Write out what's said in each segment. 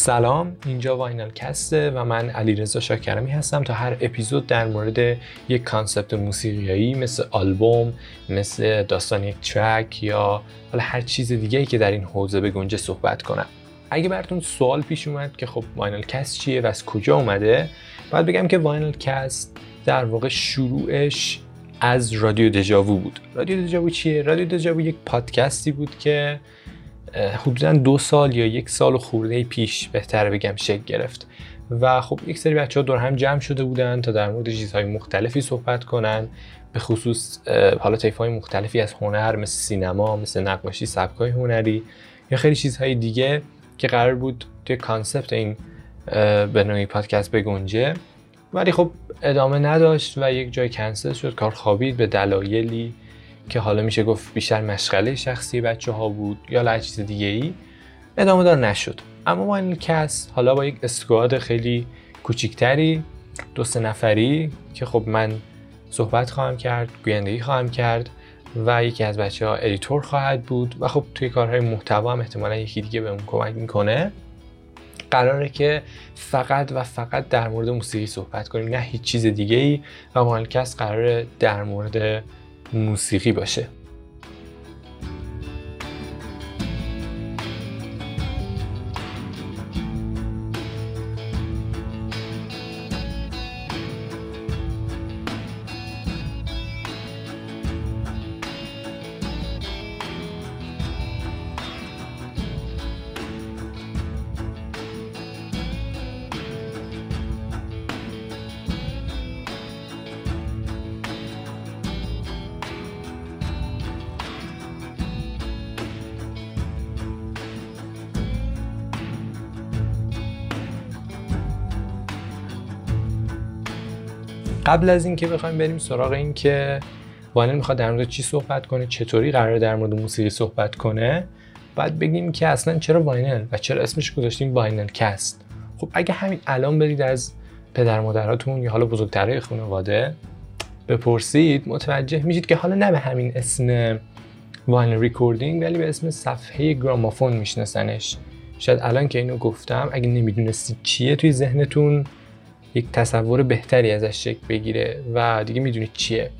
سلام اینجا واینل کسته و من علیرضا شاکرمی هستم تا هر اپیزود در مورد یک concept موسیقیایی مثل آلبوم مثل داستان یک track یا حالا هر چیز دیگه ای که در این حوزه بگنجه صحبت کنم. اگه براتون سوال پیش اومد که خب واینل کست چیه و از کجا اومده باید بگم که واینل کست در واقع شروعش از رادیو دژاوو بود. رادیو دژاوو چیه؟ رادیو دژاوو یک پادکستی بود که حدودا دو سال یا یک سال خرده پیش بهتر بگم شکل گرفت. و خب یک سری بچه ها دور هم جمع شده بودن تا در مورد چیزهای مختلفی صحبت کنن. به خصوص حالا طیف مختلفی از هنر مثل سینما مثل نقاشی سبکای هنری یا خیلی چیزهای دیگه که قرار بود توی concept این به نوعی پادکست بگنجه. ولی خب ادامه نداشت و یک جای کنسل شد. کار خوابید به دلایلی که حالا میشه گفت بیشتر مشغله شخصی بچه ها بود یا هر چی دیگه ای ادامه دار نشد. اما واینل کست حالا با یک squad خیلی کوچیکتری دو سه نفری که خب من صحبت خواهم کرد گویندگی خواهم کرد و یکی از بچه ها editor خواهد بود و خب توی کارهای محتوا هم احتمالا یکی دیگه بهمون کمک می‌کنه. قراره که فقط و فقط در مورد موسیقی صحبت کنیم نه هیچ چیز دیگه ای و مالکس قراره در مورد موسیقی باشه. قبل از اینکه بخوایم بریم سراغ این که واینل می‌خواد در مورد چی صحبت کنه چطوری قرار در مورد موسیقی صحبت کنه بعد بگیم که اصلا چرا vinyl و چرا اسمش گذاشتیم واینل کست. خب اگه همین الان برید از پدر مادراتون یا حالا بزرگترهای خانواده بپرسید متوجه میشید که حالا نه به همین اسم vinyl recording ولی به اسم صفحه گرامافون میشناسنش. شاید الان که اینو گفتم اگه نمی‌دونستید چیه توی ذهنتون یک تصور بهتری ازش شکل بگیره و دیگه می‌دونید چیه.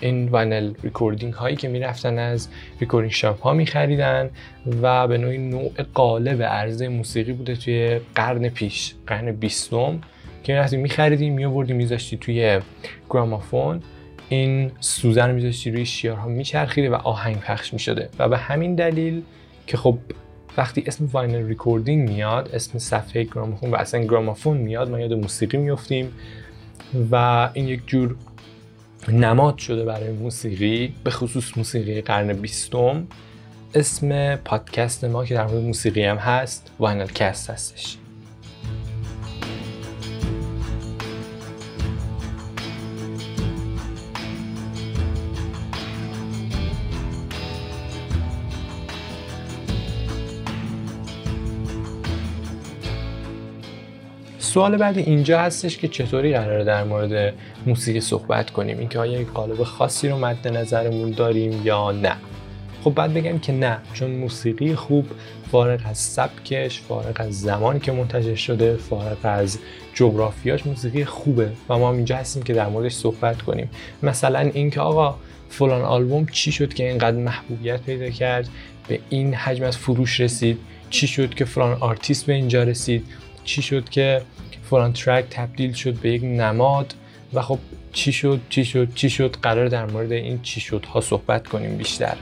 این vinyl recording هایی که می‌رفتن از recording shop ها میخریدن و به نوعی نوع قالب عرضه موسیقی بوده توی قرن پیش قرن بیستم که می‌رفتیم میخریدیم میآوردیم میذاشتی توی گرامافون. این سوزن رو میذاشتی روی شیارها میچرخیده و آهنگ پخش می‌شده و به همین دلیل که خب وقتی اسم vinyl recording میاد اسم صفحه گرامافون و اصلا گرامافون میاد ما یاد موسیقی میفتیم و این یک جور نماد شده برای موسیقی به خصوص موسیقی قرن بیستم. اسم پادکست ما که در مورد موسیقی هم هست واینل کست هستش. سوال بعد اینجا هستش که چطوری قراره در مورد موسیقی صحبت کنیم؟ اینکه آیا یک قالب خاصی رو مد نظرمون داریم یا نه؟ خب بعد بگم که نه چون موسیقی خوب فارغ از سبکش فارغ از زمانی که منتشر شده فارغ از جغرافیاش موسیقی خوبه و ما اینجا هستیم که در موردش صحبت کنیم. مثلا اینکه آقا فلان آلبوم چی شد که اینقدر محبوبیت پیدا کرد؟ به این حجم از فروش رسید. چی شد که فلان آرتیست به اینجا رسید؟ چی شد که فلان track تبدیل شد به یک نماد و خب چی شد چی شد چی شد؟ قرار در مورد این چی شد ها صحبت کنیم بیشتر.